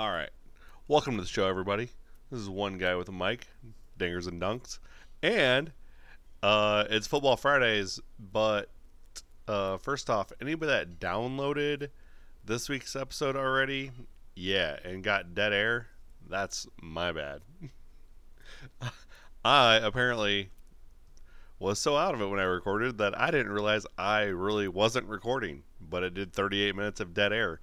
All right. Welcome to the show, everybody. This is one guy with a mic, dingers and dunks. And uh, it's Football Fridays, but uh, first off, anybody that downloaded this week's episode already, yeah, and got dead air, that's my bad. I apparently was so out of it when I recorded that I didn't realize I really wasn't recording, but it did 38 minutes of dead air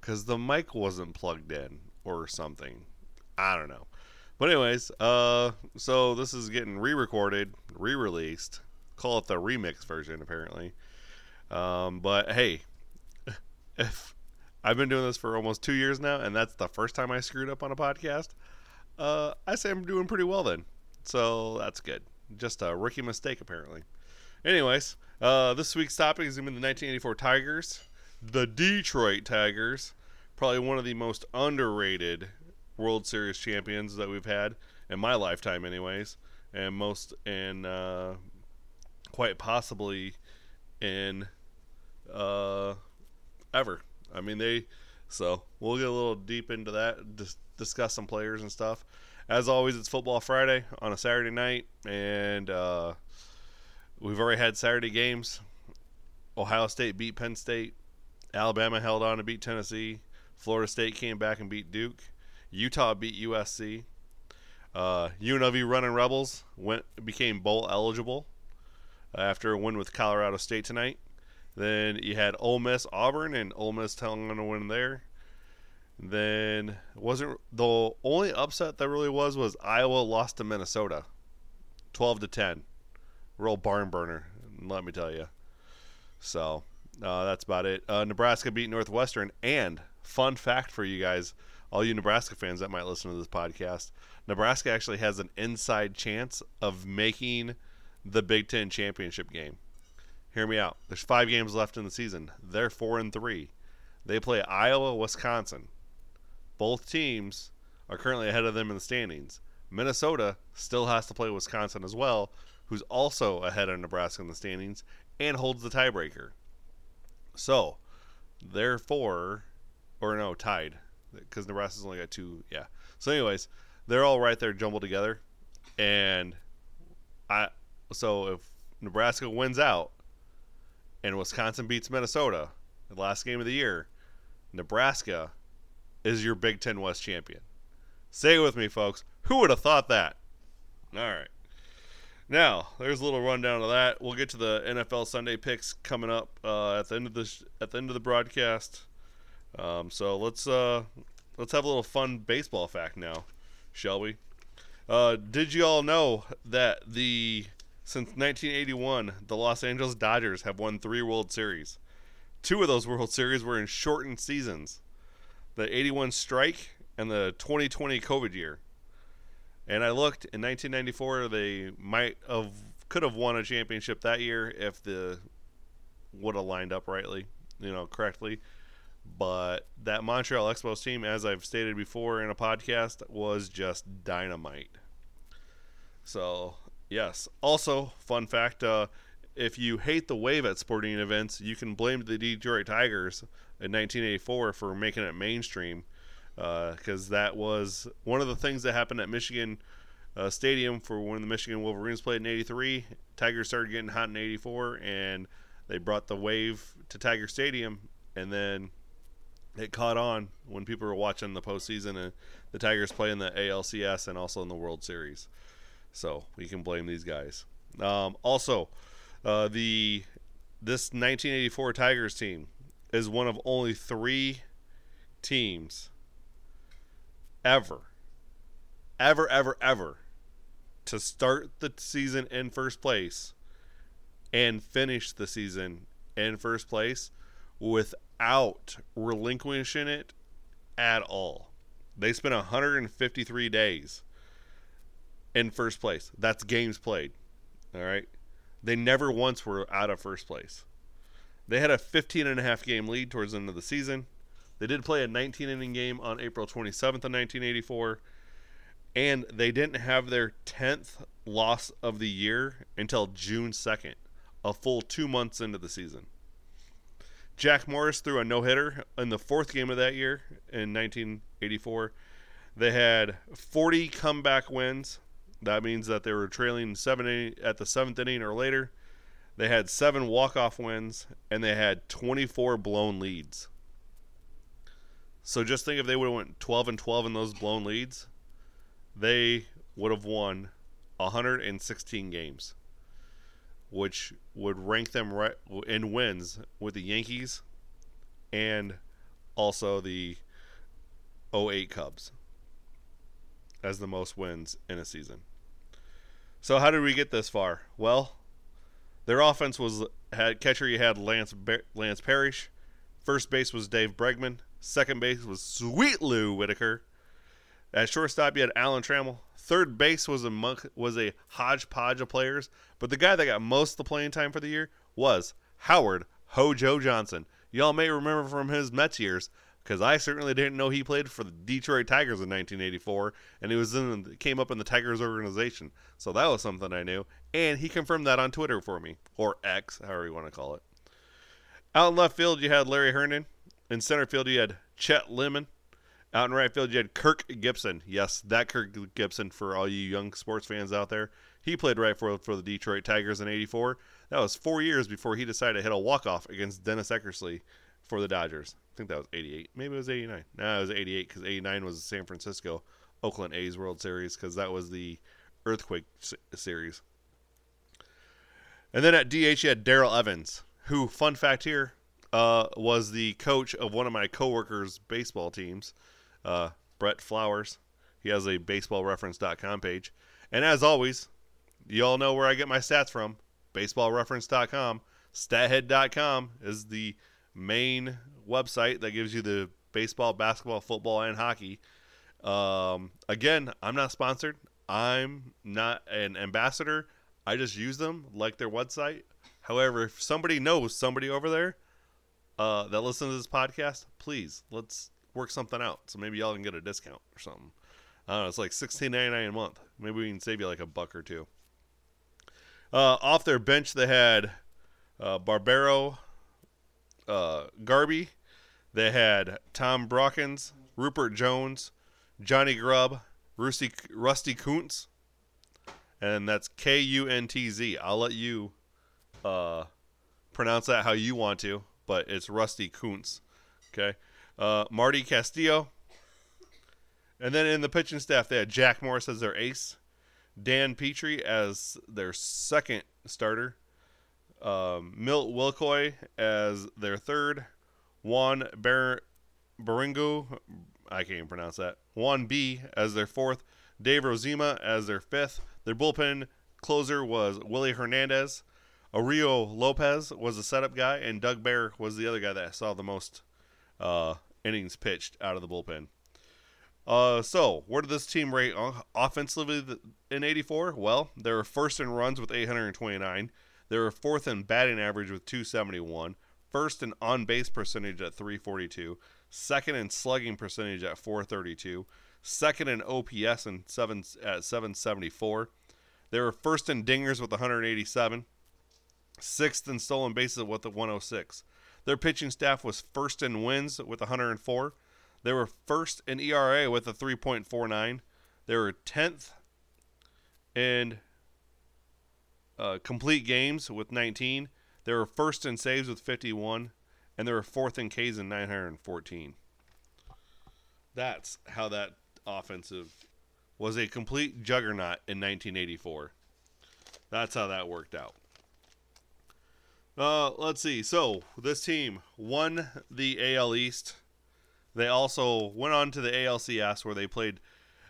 because the mic wasn't plugged in or something. I don't know. But anyways, uh, so this is getting re-recorded, re-released. Call it the remix version, apparently. Um, but hey, if I've been doing this for almost two years now, and that's the first time I screwed up on a podcast, uh, I say I'm doing pretty well then. So that's good. Just a rookie mistake, apparently. Anyways, uh, this week's topic is going to be the 1984 Tigers, the Detroit Tigers, probably one of the most underrated World Series champions that we've had in my lifetime, anyways, and most and uh, quite possibly in uh, ever. I mean, they. So we'll get a little deep into that, dis- discuss some players and stuff. As always, it's Football Friday on a Saturday night, and uh, we've already had Saturday games. Ohio State beat Penn State. Alabama held on to beat Tennessee. Florida State came back and beat Duke. Utah beat USC. Uh, UNLV Running Rebels went became bowl eligible after a win with Colorado State tonight. Then you had Ole Miss Auburn and Ole Miss telling them to win there. Then wasn't the only upset that really was was Iowa lost to Minnesota, twelve to ten, real barn burner. Let me tell you. So uh, that's about it. Uh, Nebraska beat Northwestern, and fun fact for you guys, all you Nebraska fans that might listen to this podcast, Nebraska actually has an inside chance of making the Big Ten championship game. Hear me out. There's five games left in the season. They're four and three. They play Iowa, Wisconsin. Both teams are currently ahead of them in the standings. Minnesota still has to play Wisconsin as well, who's also ahead of Nebraska in the standings and holds the tiebreaker. So, therefore, or no, tied, because Nebraska's only got two. Yeah. So, anyways, they're all right there jumbled together, and I. So if Nebraska wins out, and Wisconsin beats Minnesota, the last game of the year, Nebraska is your Big Ten West champion. Say it with me, folks. Who would have thought that? All right. Now, there's a little rundown of that. We'll get to the NFL Sunday picks coming up uh, at the end of the sh- at the end of the broadcast. Um, so let's uh, let's have a little fun baseball fact now, shall we? Uh, did you all know that the since 1981 the Los Angeles Dodgers have won three World Series? Two of those World Series were in shortened seasons the 81 strike and the 2020 COVID year. And I looked in 1994, they might have could have won a championship that year if the would have lined up rightly, you know, correctly. But that Montreal Expos team, as I've stated before in a podcast, was just dynamite. So yes. Also, fun fact: uh, if you hate the wave at sporting events, you can blame the Detroit Tigers in 1984 for making it mainstream because uh, that was one of the things that happened at Michigan uh, Stadium for when the Michigan Wolverines played in '83. Tigers started getting hot in '84, and they brought the wave to Tiger Stadium, and then it caught on when people were watching the postseason and the Tigers play in the ALCS and also in the World Series. So we can blame these guys. Um, also, uh, the this 1984 Tigers team is one of only three teams ever, ever, ever, ever to start the season in first place and finish the season in first place without relinquishing it at all. They spent 153 days in first place. That's games played. All right. They never once were out of first place. They had a 15 and a half game lead towards the end of the season. They did play a 19 inning game on April 27th of 1984, and they didn't have their 10th loss of the year until June 2nd, a full two months into the season. Jack Morris threw a no hitter in the fourth game of that year in 1984. They had 40 comeback wins. That means that they were trailing seven at the seventh inning or later. They had seven walk-off wins and they had 24 blown leads. So just think if they would have went 12 and 12 in those blown leads, they would have won 116 games, which would rank them right in wins with the Yankees and also the 08 Cubs as the most wins in a season. So how did we get this far? Well, their offense was had catcher you had Lance Lance Parrish, first base was Dave Bergman, second base was Sweet Lou Whitaker, at shortstop you had Alan Trammell, third base was a monk, was a hodgepodge of players, but the guy that got most of the playing time for the year was Howard Hojo Johnson. Y'all may remember from his Mets years because I certainly didn't know he played for the Detroit Tigers in 1984, and he was in came up in the Tigers organization. So that was something I knew, and he confirmed that on Twitter for me or X, however you want to call it. Out in left field, you had Larry Herndon. In center field, you had Chet Lemon. Out in right field, you had Kirk Gibson. Yes, that Kirk Gibson for all you young sports fans out there. He played right for for the Detroit Tigers in '84. That was four years before he decided to hit a walk off against Dennis Eckersley for the Dodgers I think that was 88. Maybe it was 89. No, it was 88 because 89 was the San Francisco Oakland A's World Series because that was the Earthquake series. And then at DH, you had Darrell Evans, who, fun fact here, uh, was the coach of one of my coworkers' baseball teams, uh, Brett Flowers. He has a baseballreference.com page. And as always, you all know where I get my stats from baseballreference.com. Stathead.com is the main website that gives you the baseball, basketball, football, and hockey. Um, again, I'm not sponsored. I'm not an ambassador. I just use them like their website. However, if somebody knows somebody over there uh, that listens to this podcast, please let's work something out. So maybe y'all can get a discount or something. I don't know. It's like sixteen ninety nine a month. Maybe we can save you like a buck or two. Uh, off their bench, they had uh, Barbaro, uh, Garbey. They had Tom Brookens, Ruppert Jones, Johnny Grubb, Rusty, Rusty Kuntz, and that's K U N T Z. I'll let you uh, pronounce that how you want to, but it's Rusty Kuntz. Okay. Uh, Marty Castillo. And then in the pitching staff, they had Jack Morris as their ace, Dan Petry as their second starter, um, Milt Wilcox as their third, Juan Ber- I can't even pronounce that, Juan B as their fourth, Dave Rozema as their fifth. Their bullpen closer was Willie Hernandez. Aurelio Lopez was the setup guy, and Doug Bair was the other guy that saw the most uh, innings pitched out of the bullpen. Uh, so, where did this team rate offensively in 84? Well, they were first in runs with 829. They were fourth in batting average with 271, first in on base percentage at 342, second in slugging percentage at 432, second in OPS and seven, at 774. They were first in dingers with 187, sixth in stolen bases with the 106. Their pitching staff was first in wins with 104. They were first in ERA with a 3.49. They were 10th in uh, complete games with 19. They were first in saves with 51, and they were fourth in Ks in 914. That's how that offensive was a complete juggernaut in 1984. That's how that worked out. Uh, let's see. So this team won the AL East. They also went on to the ALCS where they played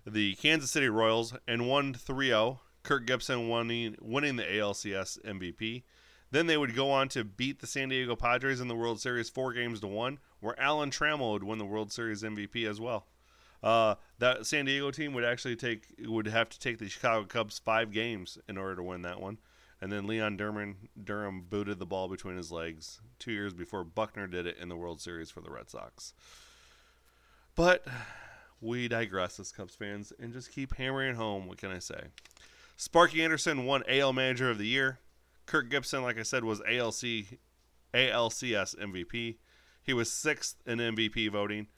the Kansas City Royals and won 3 0 Kirk Gibson winning, winning the ALCS MVP. Then they would go on to beat the San Diego Padres in the World Series four games to one, where Alan Trammell would win the World Series MVP as well. Uh, that San Diego team would actually take would have to take the Chicago Cubs five games in order to win that one. And then Leon Durham Durham booted the ball between his legs two years before Buckner did it in the World Series for the Red Sox. But we digress as Cubs fans and just keep hammering home. What can I say? Sparky Anderson won AL Manager of the Year. Kirk Gibson, like I said, was ALC ALCS MVP. He was sixth in MVP voting,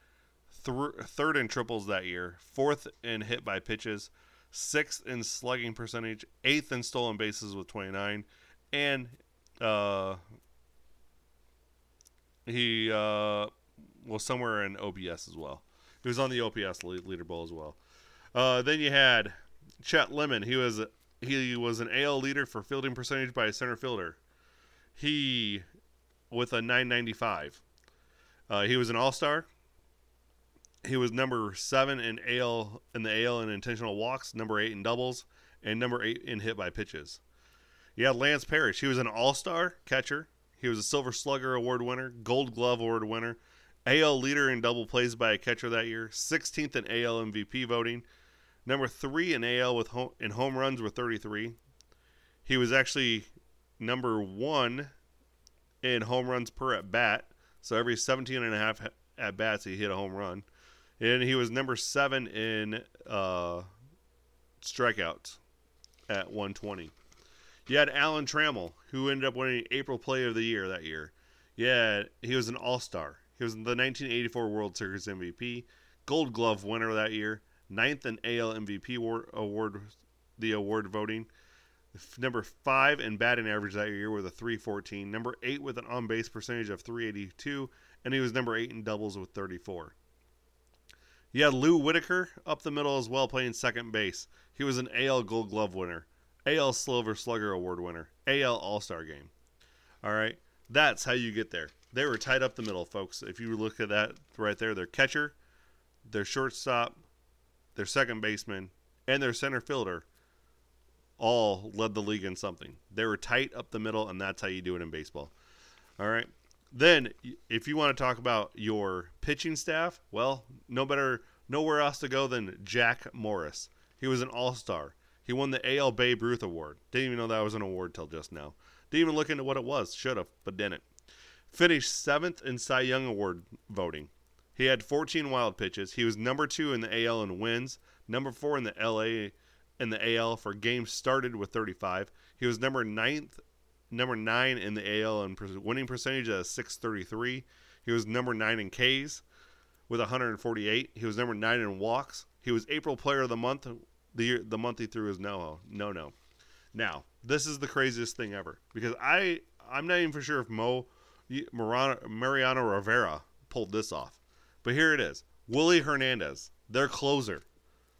th- third in triples that year, fourth in hit by pitches, sixth in slugging percentage, eighth in stolen bases with 29, and uh, he uh, was somewhere in OPS as well. He was on the OPS leaderboard as well. Uh, then you had Chet Lemon. He was he was an AL leader for fielding percentage by a center fielder. He with a 995. Uh, he was an All Star. He was number seven in AL in the AL in intentional walks, number eight in doubles, and number eight in hit by pitches. You had Lance Parrish. He was an All Star catcher. He was a Silver Slugger Award winner, Gold Glove Award winner, AL leader in double plays by a catcher that year, 16th in AL MVP voting, number three in AL with home, in home runs with 33. He was actually number one in home runs per at bat. So every 17 and a half at bats, he hit a home run. And he was number seven in uh, strikeouts at 120. You had Alan Trammell, who ended up winning April Play of the Year that year. Yeah, he was an All Star. He was the 1984 World Series MVP, Gold Glove winner that year, ninth in AL MVP award, the award voting. Number five in batting average that year with a 314. Number eight with an on base percentage of 382. And he was number eight in doubles with 34. You had Lou Whitaker up the middle as well, playing second base. He was an AL Gold Glove winner, AL Silver Slugger Award winner, AL All Star Game. All right, that's how you get there. They were tied up the middle, folks. If you look at that right there, their catcher, their shortstop, their second baseman, and their center fielder all led the league in something. They were tight up the middle, and that's how you do it in baseball. All right. Then, if you want to talk about your pitching staff, well, no better nowhere else to go than Jack Morris. He was an all-star. He won the AL Babe Ruth Award. Didn't even know that was an award till just now. Didn't even look into what it was. Should have, but didn't. Finished seventh in Cy Young Award voting. He had 14 wild pitches. He was number two in the AL in wins, number four in the LA in the AL for games started with 35. He was number ninth, number nine in the AL in winning percentage at 633. He was number nine in Ks with 148. He was number nine in walks. He was April Player of the Month the year, the month he threw his no no no. Now this is the craziest thing ever because I I'm not even for sure if Mo Mariano Rivera pulled this off. But here it is Willie Hernandez, their closer,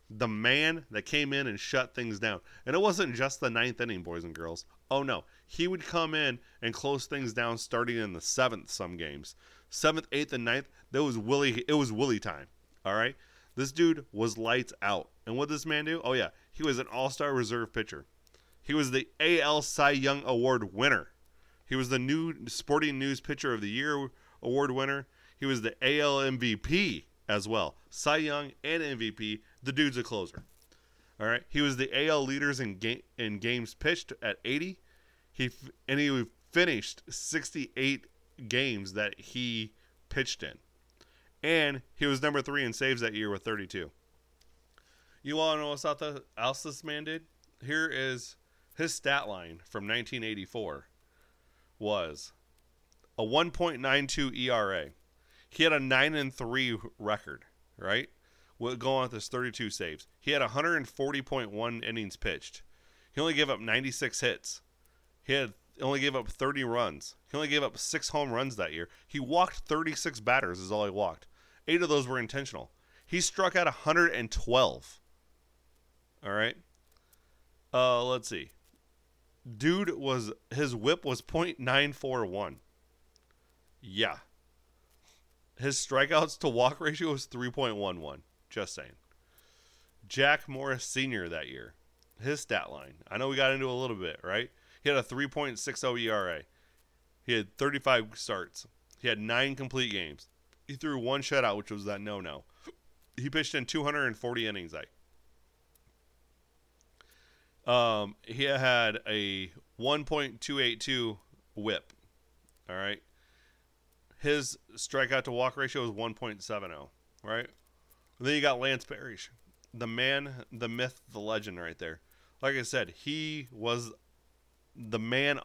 the man that came in and shut things down. And it wasn't just the ninth inning, boys and girls. Oh no, he would come in and close things down starting in the seventh. Some games, seventh, eighth, and ninth. That was Willie. It was Willie time. All right, this dude was lights out. And what did this man do? Oh yeah, he was an All-Star reserve pitcher. He was the AL Cy Young Award winner. He was the new Sporting News Pitcher of the Year award winner. He was the AL MVP as well. Cy Young and MVP. The dude's a closer. All right. He was the AL leaders in game in games pitched at 80. He and he finished 68 games that he pitched in. And he was number 3 in saves that year with 32. You to know what else this man did? Here is his stat line from 1984 was a 1.92 ERA. He had a 9 and 3 record, right? Going with his 32 saves. He had 140.1 innings pitched. He only gave up 96 hits. He had only gave up 30 runs. He only gave up 6 home runs that year. He walked 36 batters is all he walked. 8 of those were intentional. He struck out 112. All right? Uh let's see dude was his whip was .941. Yeah. His strikeouts to walk ratio was 3.11. Just saying. Jack Morris Sr. that year. His stat line. I know we got into a little bit, right? He had a 3.60 ERA. He had 35 starts. He had nine complete games. He threw one shutout, which was that no no. He pitched in 240 innings. I um, he had a 1.282 whip. All right. His strikeout to walk ratio is 1.70. Right. And then you got Lance Parrish, the man, the myth, the legend, right there. Like I said, he was the man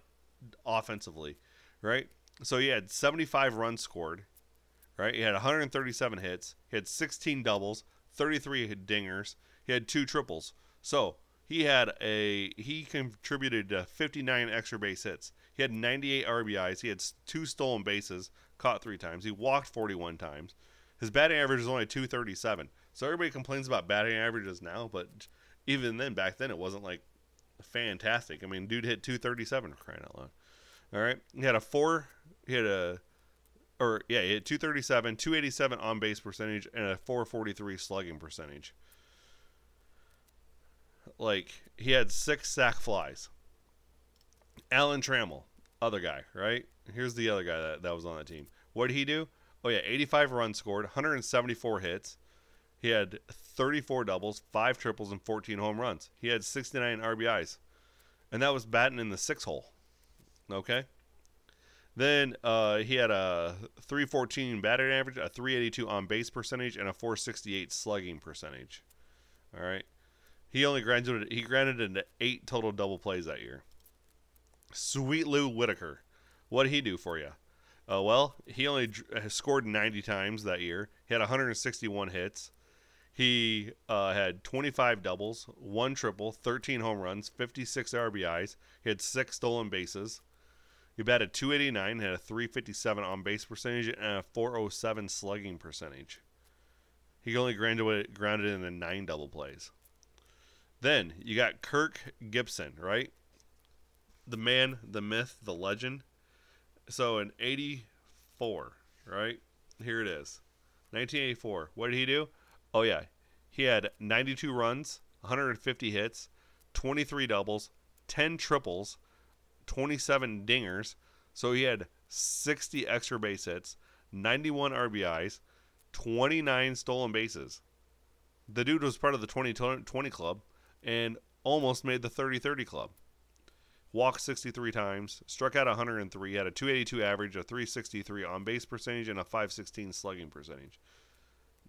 offensively. Right. So he had 75 runs scored, right? He had 137 hits. He had 16 doubles, 33 dingers. He had two triples. So he had a he contributed to 59 extra base hits. He had 98 RBIs. He had two stolen bases, caught three times. He walked 41 times. His batting average is only 237. So everybody complains about batting averages now, but even then, back then, it wasn't like fantastic. I mean, dude hit 237 for crying out loud. All right, he had a four. He had a, or yeah, he had 237, 287 on base percentage, and a 443 slugging percentage. Like he had six sac flies. Alan Trammell, other guy, right? Here's the other guy that, that was on that team. What did he do? Oh yeah, 85 runs scored, 174 hits. He had 34 doubles, 5 triples, and 14 home runs. He had 69 RBIs. And that was batting in the six hole. Okay? Then uh, he had a 314 batting average, a 382 on base percentage, and a 468 slugging percentage. All right. He only granted he granted into eight total double plays that year. Sweet Lou Whitaker, what did he do for you? Uh, well, he only scored 90 times that year. He had 161 hits. He uh, had 25 doubles, one triple, 13 home runs, 56 RBIs. He had six stolen bases. He batted 289, had a 357 on base percentage, and a 407 slugging percentage. He only grounded, grounded into nine double plays. Then you got Kirk Gibson, right? The man, the myth, the legend. So in 84, right? Here it is. 1984. What did he do? Oh yeah, he had 92 runs, 150 hits, 23 doubles, 10 triples, 27 dingers. So he had 60 extra base hits, 91 RBIs, 29 stolen bases. The dude was part of the 2020 club and almost made the 30 30 club. Walked 63 times, struck out 103, had a 282 average, a 363 on base percentage, and a 516 slugging percentage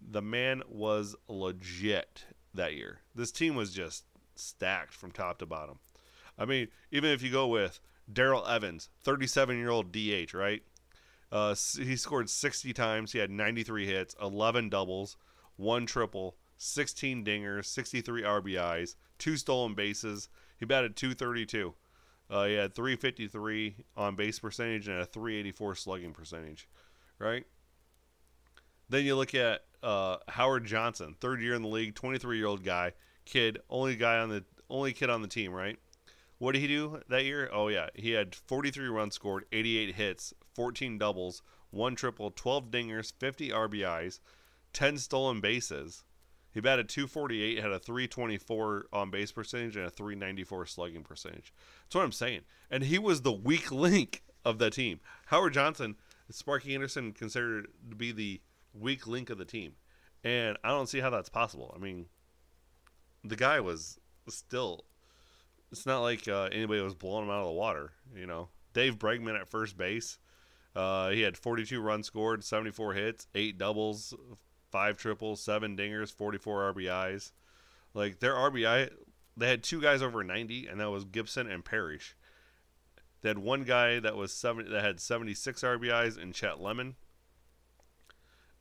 the man was legit that year. This team was just stacked from top to bottom. I mean, even if you go with Darrell Evans, 37 year old DH, right? Uh, he scored 60 times. He had 93 hits, 11 doubles, one triple, 16 dingers, 63 RBIs, two stolen bases. He batted 232. Uh, he had 353 on base percentage and a 384 slugging percentage, right? Then you look at uh, Howard Johnson, third year in the league, 23 year old guy, kid, only guy on the only kid on the team, right? What did he do that year? Oh yeah, he had 43 runs scored, 88 hits, 14 doubles, one triple, 12 dingers, 50 RBIs, 10 stolen bases. He batted 248, had a 324 on base percentage and a 394 slugging percentage. That's what I'm saying. And he was the weak link of the team. Howard Johnson, Sparky Anderson considered to be the weak link of the team. And I don't see how that's possible. I mean, the guy was still. It's not like uh, anybody was blowing him out of the water. You know, Dave Bergman at first base. Uh, he had 42 runs scored, 74 hits, eight doubles, five triples, seven dingers, 44 RBIs. Like their RBI, they had two guys over 90, and that was Gibson and Parrish. They had one guy that was seven that had 76 RBIs and Chet Lemon.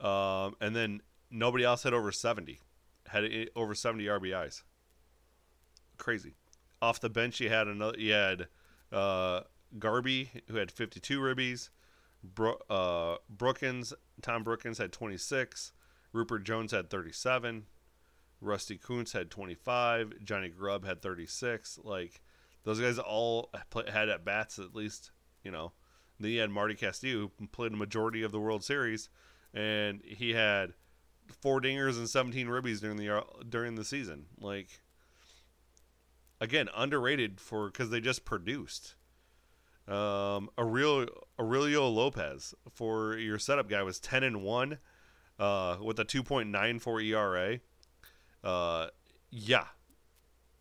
Um, and then nobody else had over 70, had over 70 RBIs. Crazy. Off the bench, you had another. You had uh, Garbey, who had 52 ribbies. Bro, uh, Brookens, Tom Brookens had 26. Ruppert Jones had 37. Rusty Kuntz had 25. Johnny Grubb had 36. Like those guys all play, had at bats at least, you know. Then you had Marty Castillo, who played a majority of the World Series, and he had four dingers and 17 ribbies during the during the season. Like again, underrated for because they just produced. Um, Aurelio, Aurelio Lopez for your setup guy was 10 and one, uh, with a 2.94 ERA. Uh, yeah,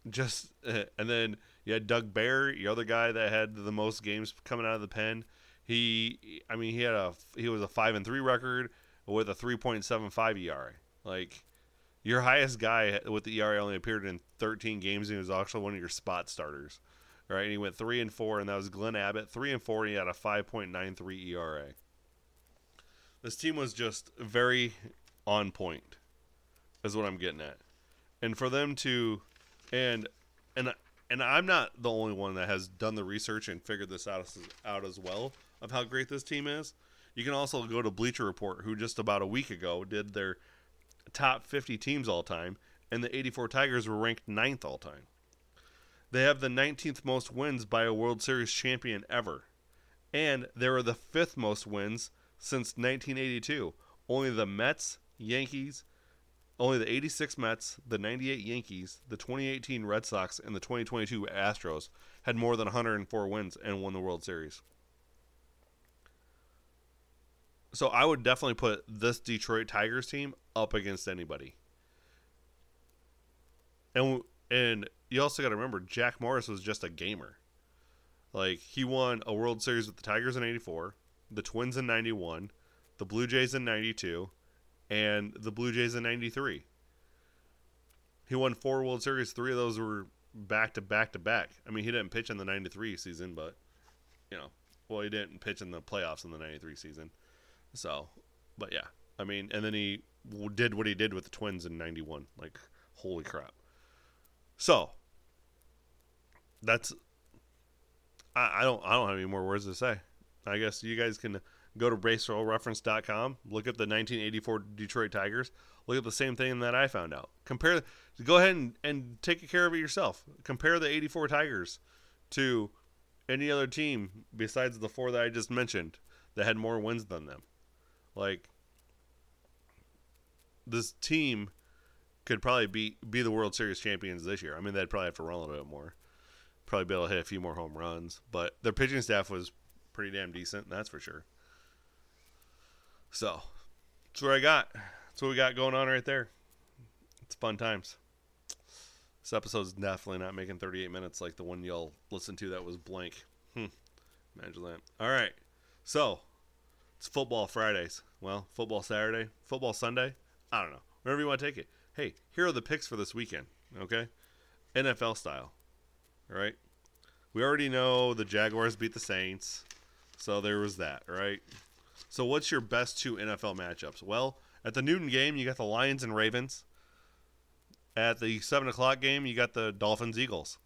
just and then you had Doug Bair, your other guy that had the most games coming out of the pen. He, I mean, he had a he was a five and three record with a 3.75 ERA. Like your highest guy with the ERA only appeared in 13 games and he was actually one of your spot starters. Right, and he went three and four, and that was Glenn Abbott, three and four, and he had a 5.93 ERA. This team was just very on point, is what I'm getting at. And for them to, and and and I'm not the only one that has done the research and figured this out out as well of how great this team is. You can also go to Bleacher Report, who just about a week ago did their top 50 teams all time, and the 84 Tigers were ranked ninth all time. They have the 19th most wins by a World Series champion ever, and they are the fifth most wins since 1982. Only the Mets, Yankees, only the 86 Mets, the 98 Yankees, the 2018 Red Sox, and the 2022 Astros had more than 104 wins and won the World Series. So I would definitely put this Detroit Tigers team up against anybody. And and you also got to remember Jack Morris was just a gamer. Like he won a World Series with the Tigers in 84, the Twins in 91, the Blue Jays in 92, and the Blue Jays in 93. He won four World Series, 3 of those were back to back to back. I mean, he didn't pitch in the 93 season, but you know, well, he didn't pitch in the playoffs in the 93 season. So, but yeah. I mean, and then he did what he did with the Twins in 91. Like, holy crap. So, that's I, I don't I don't have any more words to say. I guess you guys can go to baseballreference.com, look at the 1984 Detroit Tigers, look at the same thing that I found out. Compare go ahead and, and take care of it yourself. Compare the 84 Tigers to any other team besides the four that I just mentioned that had more wins than them. Like this team could probably be be the World Series champions this year. I mean, they'd probably have to run a little bit more, probably be able to hit a few more home runs. But their pitching staff was pretty damn decent, that's for sure. So that's what I got. That's what we got going on right there. It's fun times. This episode's definitely not making 38 minutes like the one y'all listened to that was blank. Hmm. Imagine that. All right. So it's football Fridays. Well, football Saturday, football Sunday. I don't know. Wherever you want to take it hey, here are the picks for this weekend, okay? NFL style. All right? We already know the Jaguars beat the Saints, so there was that, right? So what's your best two NFL matchups? Well, at the Newton game, you got the Lions and Ravens. At the seven o'clock game, you got the Dolphins Eagles.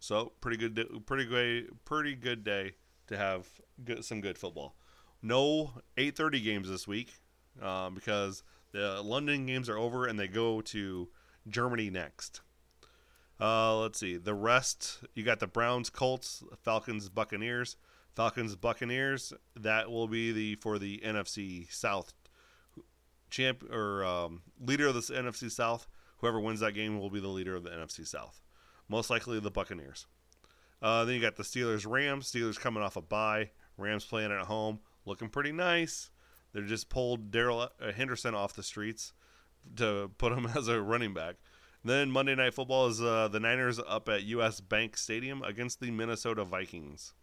So pretty good, pretty good, pretty good day to have good, some good football. No 8:30 games this week um, because the London games are over and they go to Germany next. Uh, let's see. The rest, you got the Browns, Colts, Falcons, Buccaneers. Falcons, Buccaneers. That will be the for the NFC South champ or um, leader of the NFC South. Whoever wins that game will be the leader of the NFC South. Most likely the Buccaneers. Uh, then you got the Steelers, Rams. Steelers coming off a bye. Rams playing at home, looking pretty nice. They just pulled Darrell uh, Henderson off the streets to put him as a running back. Then Monday Night Football is uh, the Niners up at U.S. Bank Stadium against the Minnesota Vikings.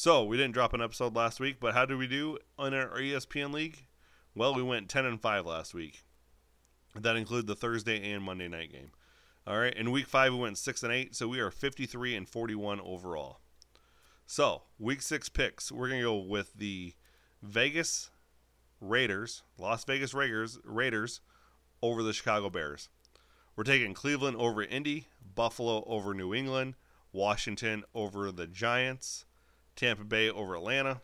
So we didn't drop an episode last week, but how did we do in our ESPN league? Well, we went 10 and 5 last week. That included the Thursday and Monday night game. All right, in week five we went six and eight, so we are 53 and 41 overall. So week six picks, we're gonna go with the Vegas Raiders, Las Vegas Raiders, Raiders over the Chicago Bears. We're taking Cleveland over Indy, Buffalo over New England, Washington over the Giants, Tampa Bay over Atlanta.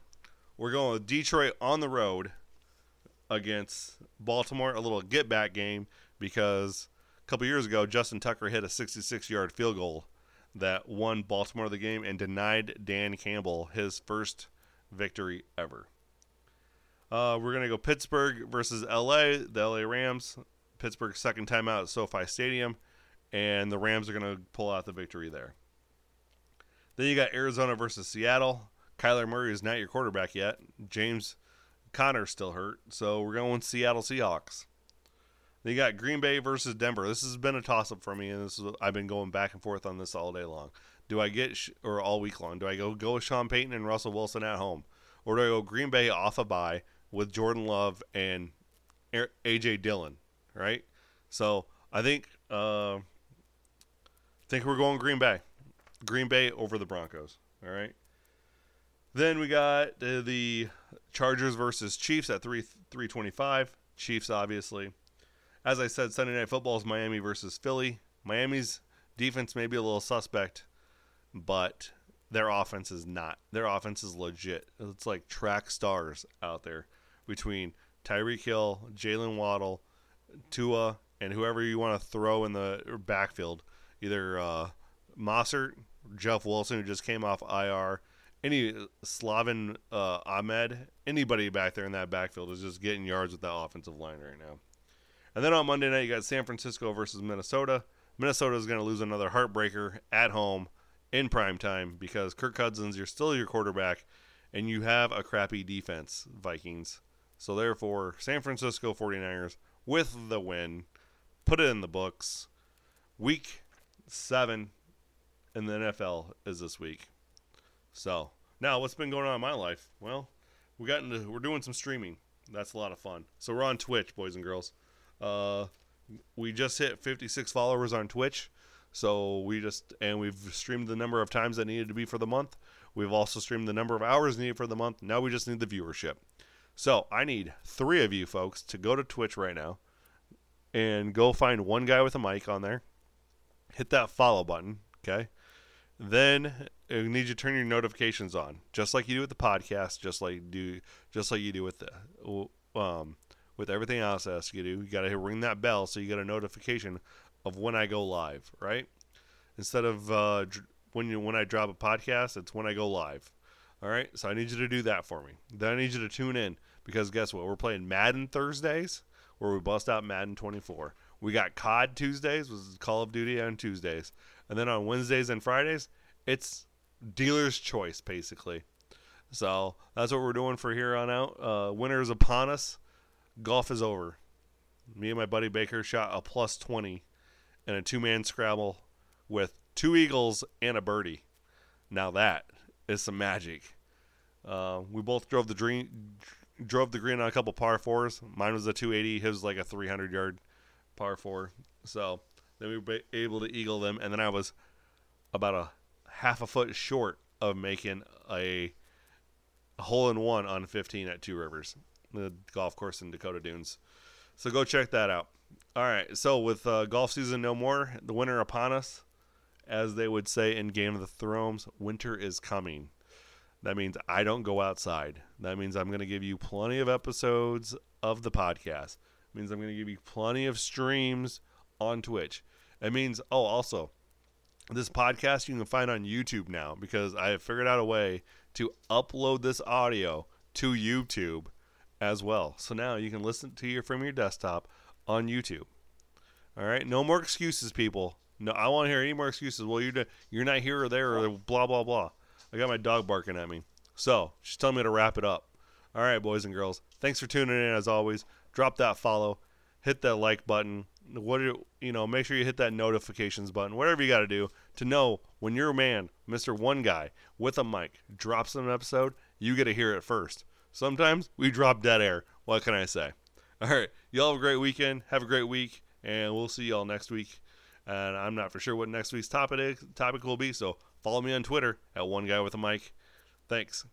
We're going with Detroit on the road against Baltimore, a little get back game because a couple years ago Justin Tucker hit a 66 yard field goal that won Baltimore the game and denied Dan Campbell his first victory ever. Uh, we're gonna go Pittsburgh versus LA. The LA Rams. Pittsburgh's second time out at SoFi Stadium, and the Rams are gonna pull out the victory there. Then you got Arizona versus Seattle. Kyler Murray is not your quarterback yet. James Conner's still hurt, so we're going Seattle Seahawks. Then you got Green Bay versus Denver. This has been a toss up for me, and this is I've been going back and forth on this all day long. Do I get or all week long? Do I go go with Sean Payton and Russell Wilson at home, or do I go Green Bay off a bye with Jordan Love and AJ Dillon, right? So I think uh, think we're going Green Bay. Green Bay over the Broncos. All right. Then we got uh, the Chargers versus Chiefs at 3 325. Chiefs obviously. As I said, Sunday Night Football is Miami versus Philly. Miami's defense may be a little suspect, but their offense is not. Their offense is legit. It's like track stars out there between Tyreek Hill, Jaylen Waddle, Tua, and whoever you want to throw in the backfield. Either uh, Mostert, Jeff Wilson, who just came off IR, any Salvon uh, Ahmed, anybody back there in that backfield is just getting yards with that offensive line right now. And then on Monday night, you got San Francisco versus Minnesota. Minnesota is going to lose another heartbreaker at home in prime time because Kirk Cousins, you're still your quarterback, and you have a crappy defense, Vikings. So therefore, San Francisco 49ers with the win, put it in the books. Week seven in the NFL is this week. So now, what's been going on in my life? Well, we got into we're doing some streaming. That's a lot of fun. So we're on Twitch, boys and girls. Uh, we just hit 56 followers on Twitch. So we just and we've streamed the number of times that needed to be for the month. We've also streamed the number of hours needed for the month. Now we just need the viewership. So I need three of you folks to go to Twitch right now and go find one guy with a mic on there. Hit that follow button, okay? Then I need you to turn your notifications on, just like you do with the podcast, just like do, just like you do with the, um, with everything else else you do. You got to ring that bell so you get a notification of when I go live, right? Instead of uh, when you when I drop a podcast, it's when I go live. All right, so I need you to do that for me. Then I need you to tune in because guess what? We're playing Madden Thursdays, where we bust out Madden 24. We got COD Tuesdays, which is Call of Duty on Tuesdays, and then on Wednesdays and Fridays, it's dealer's choice basically. So that's what we're doing for here on out. Uh, winter is upon us. Golf is over. Me and my buddy Baker shot a plus 20 in a two man scrabble with two eagles and a birdie. Now that is some magic. Uh, we both drove the green, drove the green on a couple par fours. Mine was a 280. His was like a 300 yard par four. So then we were able to eagle them, and then I was about a half a foot short of making a, hole in one on 15 at Two Rivers, the golf course in Dakota Dunes. So go check that out. All right. So with uh, golf season no more, the winter upon us as they would say in Game of the Thrones, winter is coming. That means I don't go outside. That means I'm going to give you plenty of episodes of the podcast. It means I'm going to give you plenty of streams on Twitch. It means, oh, also, this podcast you can find on YouTube now because I have figured out a way to upload this audio to YouTube as well. So now you can listen to your from your desktop on YouTube. All right, no more excuses, people. No, I won't hear any more excuses. Well, you're you're not here or there or blah blah blah. I got my dog barking at me. So she's telling me to wrap it up. All right, boys and girls. Thanks for tuning in as always. Drop that follow, hit that like button. What do you know? Make sure you hit that notifications button. Whatever you got to do to know when your man, Mister One Guy with a mic, drops an episode, you get to hear it first. Sometimes we drop dead air. What can I say? All right, y'all have a great weekend. Have a great week, and we'll see y'all next week and I'm not for sure what next week's topic topic will be. So follow me on Twitter at one guy with a mic. Thanks.